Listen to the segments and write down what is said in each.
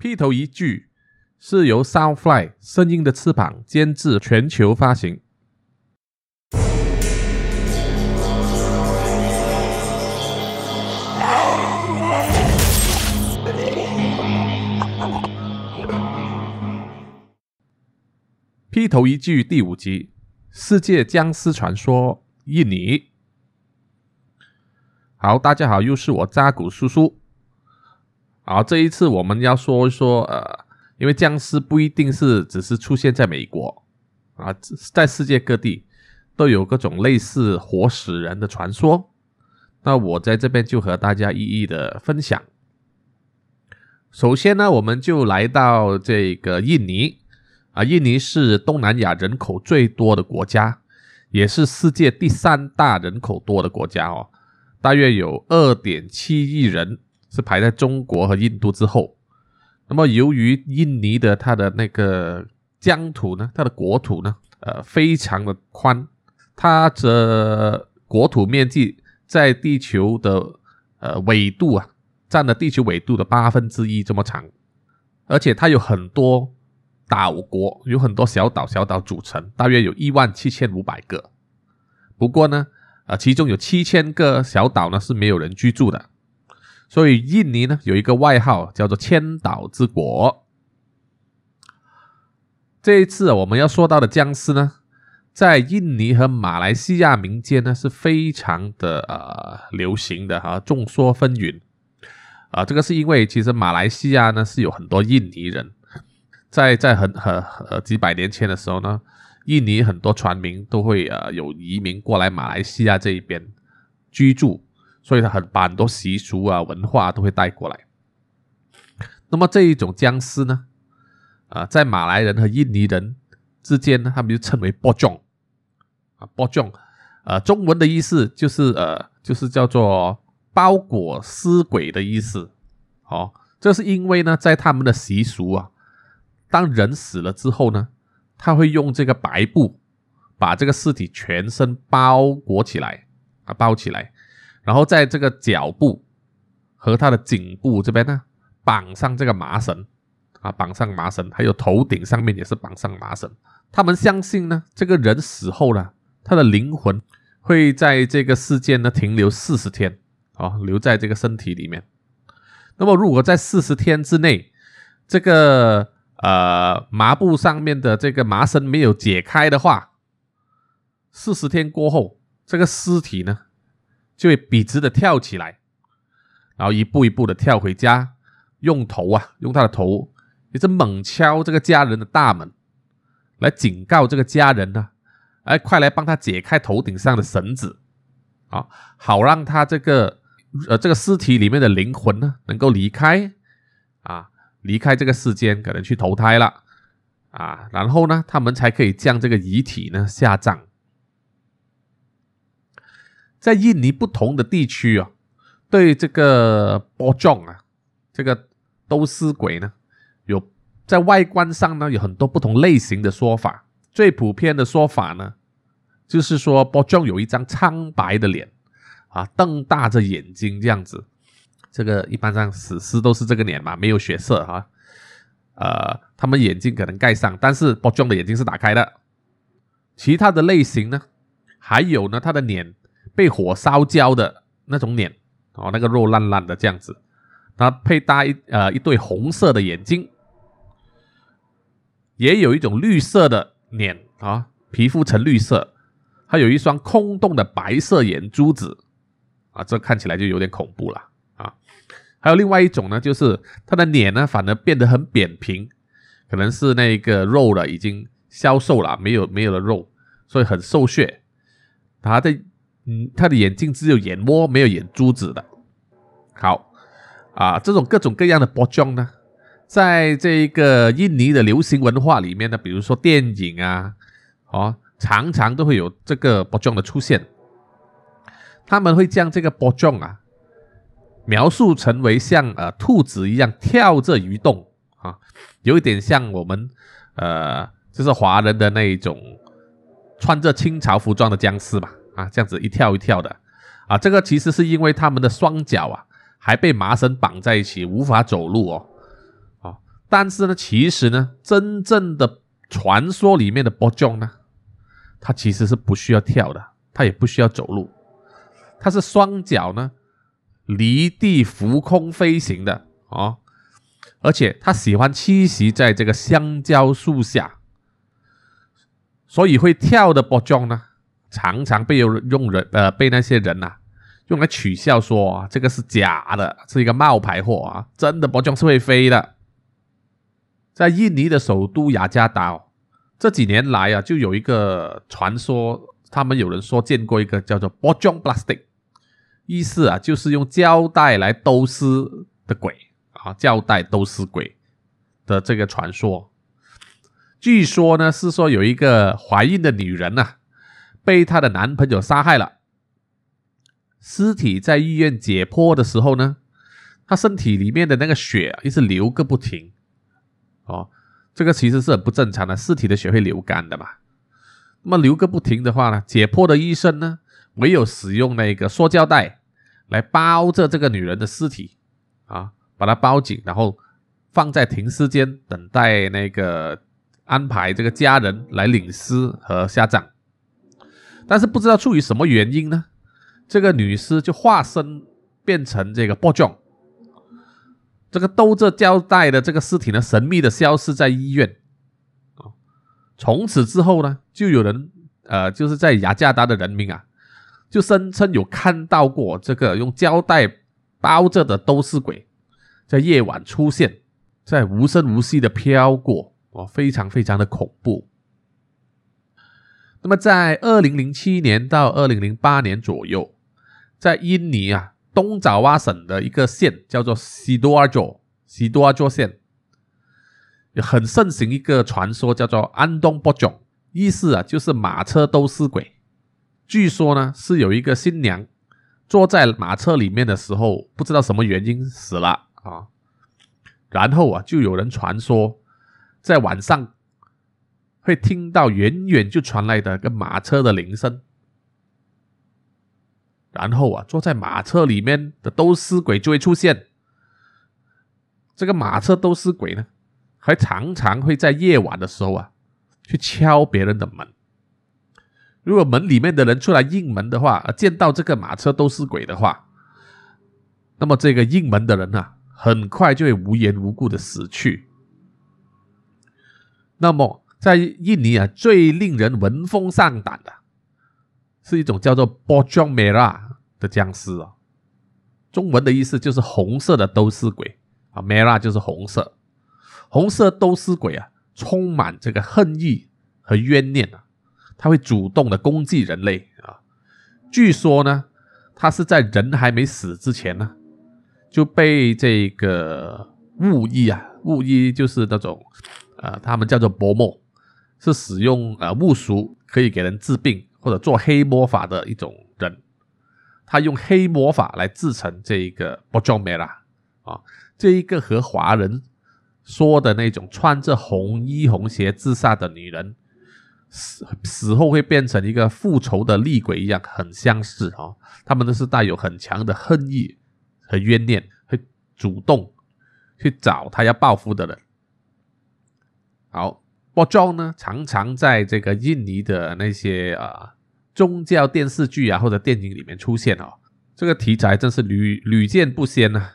披头一句是由 Soundfly 声音的翅膀监制，全球发行。披头一句第五集：世界僵尸传说，印尼。好，大家好，又是我扎古叔叔。好，这一次我们要说一说，呃，因为僵尸不一定是只是出现在美国啊，在世界各地都有各种类似活死人的传说。那我在这边就和大家一一的分享。首先呢，我们就来到这个印尼。啊，印尼是东南亚人口最多的国家，也是世界第三大人口多的国家哦，大约有二点七亿人，是排在中国和印度之后。那么，由于印尼的它的那个疆土呢，它的国土呢，呃，非常的宽，它的国土面积在地球的呃纬度啊，占了地球纬度的八分之一这么长，而且它有很多。岛国有很多小岛，小岛组成，大约有一万七千五百个。不过呢，呃，其中有七千个小岛呢是没有人居住的，所以印尼呢有一个外号叫做“千岛之国”。这一次我们要说到的僵尸呢，在印尼和马来西亚民间呢是非常的呃流行的哈，众说纷纭。啊，这个是因为其实马来西亚呢是有很多印尼人。在在很很呃几百年前的时候呢，印尼很多船民都会呃有移民过来马来西亚这一边居住，所以他很把很多习俗啊文化都会带过来。那么这一种僵尸呢，啊，在马来人和印尼人之间呢，他们就称为波种啊波种，呃，中文的意思就是呃就是叫做包裹尸鬼的意思。哦，这是因为呢，在他们的习俗啊。当人死了之后呢，他会用这个白布把这个尸体全身包裹起来啊，包起来，然后在这个脚部和他的颈部这边呢绑上这个麻绳啊，绑上麻绳，还有头顶上面也是绑上麻绳。他们相信呢，这个人死后呢，他的灵魂会在这个世间呢停留四十天啊，留在这个身体里面。那么如果在四十天之内，这个呃，麻布上面的这个麻绳没有解开的话，四十天过后，这个尸体呢就会笔直的跳起来，然后一步一步的跳回家，用头啊，用他的头一直猛敲这个家人的大门，来警告这个家人呢，哎，快来帮他解开头顶上的绳子，啊，好让他这个呃这个尸体里面的灵魂呢能够离开，啊。离开这个世间，可能去投胎了啊，然后呢，他们才可以将这个遗体呢下葬。在印尼不同的地区啊，对这个波种啊，这个都尸鬼呢，有在外观上呢有很多不同类型的说法。最普遍的说法呢，就是说波种有一张苍白的脸啊，瞪大着眼睛这样子。这个一般上死尸都是这个脸嘛，没有血色哈，呃，他们眼睛可能盖上，但是波中的眼睛是打开的。其他的类型呢，还有呢，他的脸被火烧焦的那种脸，哦，那个肉烂烂的这样子，他配搭一呃一对红色的眼睛，也有一种绿色的脸啊，皮肤呈绿色，还有一双空洞的白色眼珠子，啊，这看起来就有点恐怖了啊。还有另外一种呢，就是他的脸呢，反而变得很扁平，可能是那个肉了已经消瘦了，没有没有了肉，所以很瘦削。他的嗯，他的眼睛只有眼窝，没有眼珠子的。好啊，这种各种各样的波装呢，在这个印尼的流行文化里面呢，比如说电影啊，哦，常常都会有这个波装的出现。他们会将这个波装啊。描述成为像呃兔子一样跳着移动啊，有一点像我们呃就是华人的那一种穿着清朝服装的僵尸吧啊，这样子一跳一跳的。啊，这个其实是因为他们的双脚啊还被麻绳绑在一起，无法走路哦，啊，但是呢，其实呢，真正的传说里面的波将呢，他其实是不需要跳的，他也不需要走路，他是双脚呢离地浮空飞行的哦，而且他喜欢栖息在这个香蕉树下，所以会跳的波将呢，常常被有用人呃被那些人呐用来取笑说这个是假的，是一个冒牌货啊，真的波将是会飞的。在印尼的首都雅加达，这几年来啊，就有一个传说，他们有人说见过一个叫做 “bojong plastic”，意思啊就是用胶带来兜尸的鬼啊，胶带兜尸鬼的这个传说。据说呢是说有一个怀孕的女人呐，被她的男朋友杀害了，尸体在医院解剖的时候呢，她身体里面的那个血一直流个不停。哦，这个其实是很不正常的，尸体的血会流干的嘛。那么流个不停的话呢，解剖的医生呢，唯有使用那个塑胶袋来包着这个女人的尸体啊，把它包紧，然后放在停尸间等待那个安排这个家人来领尸和下葬。但是不知道出于什么原因呢，这个女尸就化身变成这个波将。这个兜着胶带的这个尸体呢，神秘的消失在医院。从此之后呢，就有人呃，就是在雅加达的人民啊，就声称有看到过这个用胶带包着的兜尸鬼，在夜晚出现，在无声无息的飘过，哦，非常非常的恐怖。那么在二零零七年到二零零八年左右，在印尼啊。东爪哇省的一个县叫做西多阿佐，西多阿佐县，很盛行一个传说，叫做安东波囧，意思啊就是马车都是鬼。据说呢是有一个新娘坐在马车里面的时候，不知道什么原因死了啊，然后啊就有人传说，在晚上会听到远远就传来的个马车的铃声。然后啊，坐在马车里面的兜尸鬼就会出现。这个马车兜尸鬼呢，还常常会在夜晚的时候啊，去敲别人的门。如果门里面的人出来应门的话，见到这个马车兜尸鬼的话，那么这个应门的人啊，很快就会无缘无故的死去。那么在印尼啊，最令人闻风丧胆的。是一种叫做 b o j o n g Mera 的僵尸啊，中文的意思就是红色的兜尸鬼啊，Mera 就是红色，红色兜尸鬼啊，充满这个恨意和冤念啊，他会主动的攻击人类啊。据说呢，他是在人还没死之前呢，就被这个巫医啊，巫医就是那种呃，他们叫做薄墨，是使用呃巫术可以给人治病。或者做黑魔法的一种人，他用黑魔法来制成这一个 Bojomela 啊，这一个和华人说的那种穿着红衣红鞋自杀的女人死死后会变成一个复仇的厉鬼一样，很相似啊。他们都是带有很强的恨意和冤念，会主动去找他要报复的人。好。波将呢，常常在这个印尼的那些啊宗教电视剧啊或者电影里面出现哦，这个题材真是屡屡见不鲜呢。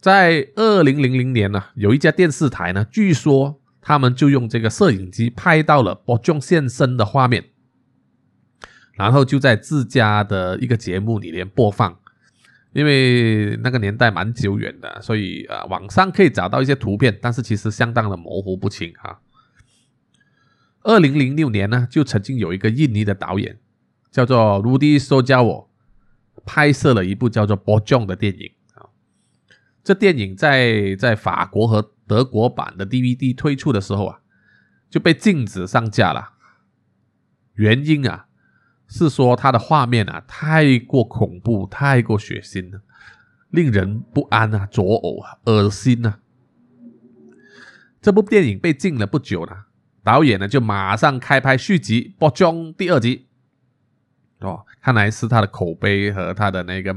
在二零零零年呢，有一家电视台呢，据说他们就用这个摄影机拍到了波将现身的画面，然后就在自家的一个节目里面播放。因为那个年代蛮久远的，所以啊，网上可以找到一些图片，但是其实相当的模糊不清啊。二零零六年呢，就曾经有一个印尼的导演叫做 Rudy Sojao，拍摄了一部叫做《波将》的电影啊。这电影在在法国和德国版的 DVD 推出的时候啊，就被禁止上架了。原因啊，是说它的画面啊太过恐怖、太过血腥了，令人不安啊、作呕啊、恶心啊。这部电影被禁了不久呢。导演呢就马上开拍续集《波中》第二集，哦，看来是他的口碑和他的那个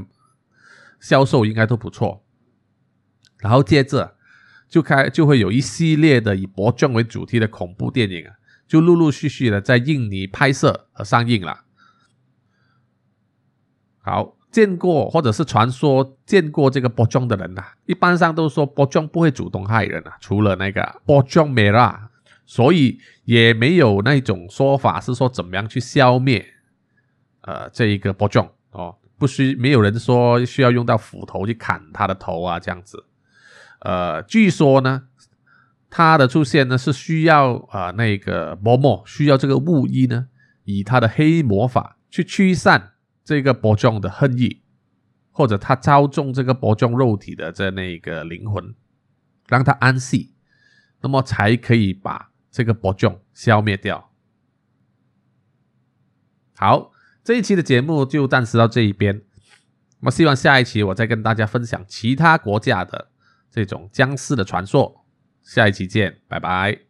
销售应该都不错。然后接着就开就会有一系列的以博中为主题的恐怖电影啊，就陆陆续续的在印尼拍摄和上映了。好，见过或者是传说见过这个博壮的人呐，一般上都说博壮不会主动害人啊，除了那个博壮梅拉，所以也没有那种说法是说怎么样去消灭呃这一个博壮哦，不需没有人说需要用到斧头去砍他的头啊这样子。呃，据说呢，他的出现呢是需要啊那个嬷嬷需要这个巫医呢，以他的黑魔法去驱散。这个伯仲的恨意，或者他操纵这个伯仲肉体的这那个灵魂，让他安息，那么才可以把这个伯仲消灭掉。好，这一期的节目就暂时到这一边。我希望下一期我再跟大家分享其他国家的这种僵尸的传说。下一期见，拜拜。